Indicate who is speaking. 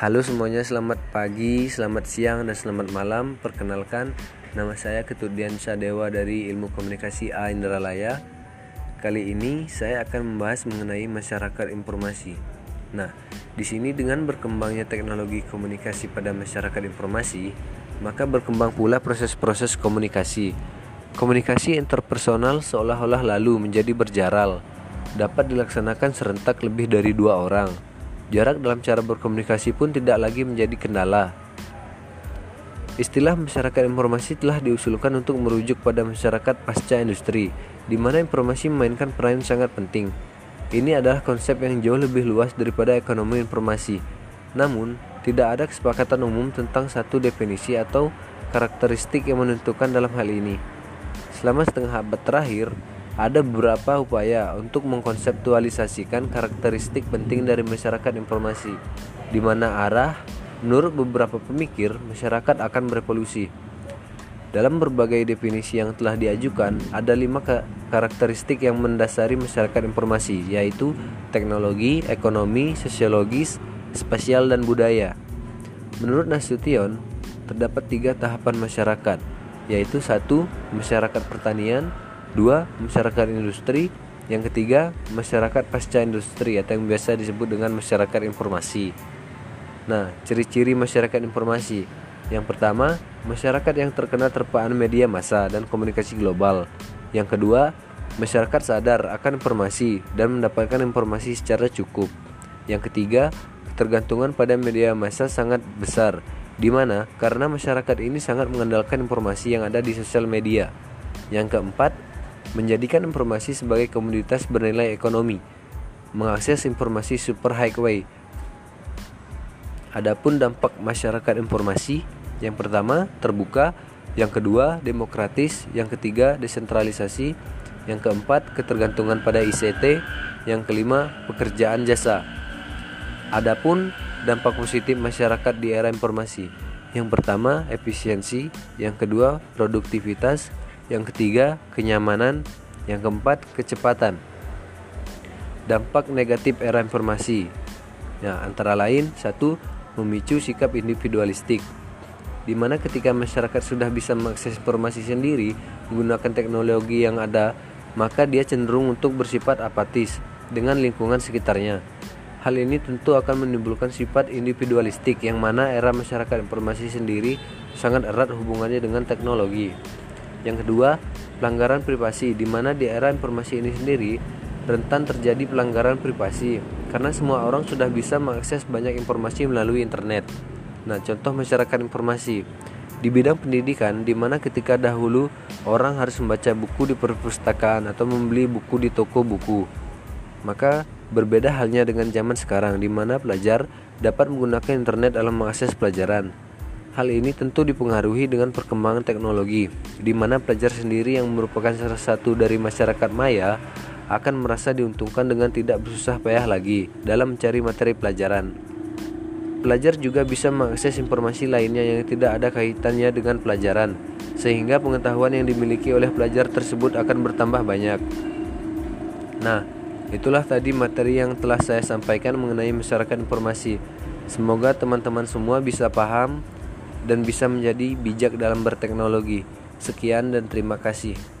Speaker 1: Halo semuanya, selamat pagi, selamat siang, dan selamat malam. Perkenalkan, nama saya Ketudian Sadewa dari Ilmu Komunikasi A Indralaya. Kali ini saya akan membahas mengenai masyarakat informasi. Nah, di sini dengan berkembangnya teknologi komunikasi pada masyarakat informasi, maka berkembang pula proses-proses komunikasi. Komunikasi interpersonal seolah-olah lalu menjadi berjaral, dapat dilaksanakan serentak lebih dari dua orang Jarak dalam cara berkomunikasi pun tidak lagi menjadi kendala. Istilah masyarakat informasi telah diusulkan untuk merujuk pada masyarakat pasca industri, di mana informasi memainkan peran yang sangat penting. Ini adalah konsep yang jauh lebih luas daripada ekonomi informasi. Namun, tidak ada kesepakatan umum tentang satu definisi atau karakteristik yang menentukan dalam hal ini. Selama setengah abad terakhir, ada beberapa upaya untuk mengkonseptualisasikan karakteristik penting dari masyarakat informasi, di mana arah, menurut beberapa pemikir, masyarakat akan berevolusi. Dalam berbagai definisi yang telah diajukan, ada lima karakteristik yang mendasari masyarakat informasi, yaitu teknologi, ekonomi, sosiologis, spasial, dan budaya. Menurut Nasution, terdapat tiga tahapan masyarakat, yaitu satu masyarakat pertanian, Dua, masyarakat industri. Yang ketiga, masyarakat pasca industri atau yang biasa disebut dengan masyarakat informasi. Nah, ciri-ciri masyarakat informasi. Yang pertama, masyarakat yang terkena terpaan media massa dan komunikasi global. Yang kedua, masyarakat sadar akan informasi dan mendapatkan informasi secara cukup. Yang ketiga, ketergantungan pada media massa sangat besar, di mana karena masyarakat ini sangat mengandalkan informasi yang ada di sosial media. Yang keempat, menjadikan informasi sebagai komoditas bernilai ekonomi, mengakses informasi super highway. Adapun dampak masyarakat informasi, yang pertama terbuka, yang kedua demokratis, yang ketiga desentralisasi, yang keempat ketergantungan pada ICT, yang kelima pekerjaan jasa. Adapun dampak positif masyarakat di era informasi, yang pertama efisiensi, yang kedua produktivitas, yang ketiga kenyamanan, yang keempat kecepatan. Dampak negatif era informasi. Nah, antara lain satu memicu sikap individualistik di mana ketika masyarakat sudah bisa mengakses informasi sendiri menggunakan teknologi yang ada, maka dia cenderung untuk bersifat apatis dengan lingkungan sekitarnya. Hal ini tentu akan menimbulkan sifat individualistik yang mana era masyarakat informasi sendiri sangat erat hubungannya dengan teknologi. Yang kedua, pelanggaran privasi di mana di era informasi ini sendiri rentan terjadi pelanggaran privasi karena semua orang sudah bisa mengakses banyak informasi melalui internet. Nah, contoh masyarakat informasi di bidang pendidikan di mana ketika dahulu orang harus membaca buku di perpustakaan atau membeli buku di toko buku. Maka berbeda halnya dengan zaman sekarang di mana pelajar dapat menggunakan internet dalam mengakses pelajaran. Hal ini tentu dipengaruhi dengan perkembangan teknologi, di mana pelajar sendiri yang merupakan salah satu dari masyarakat maya akan merasa diuntungkan dengan tidak bersusah payah lagi dalam mencari materi pelajaran. Pelajar juga bisa mengakses informasi lainnya yang tidak ada kaitannya dengan pelajaran, sehingga pengetahuan yang dimiliki oleh pelajar tersebut akan bertambah banyak. Nah, itulah tadi materi yang telah saya sampaikan mengenai masyarakat informasi. Semoga teman-teman semua bisa paham dan bisa menjadi bijak dalam berteknologi. Sekian dan terima kasih.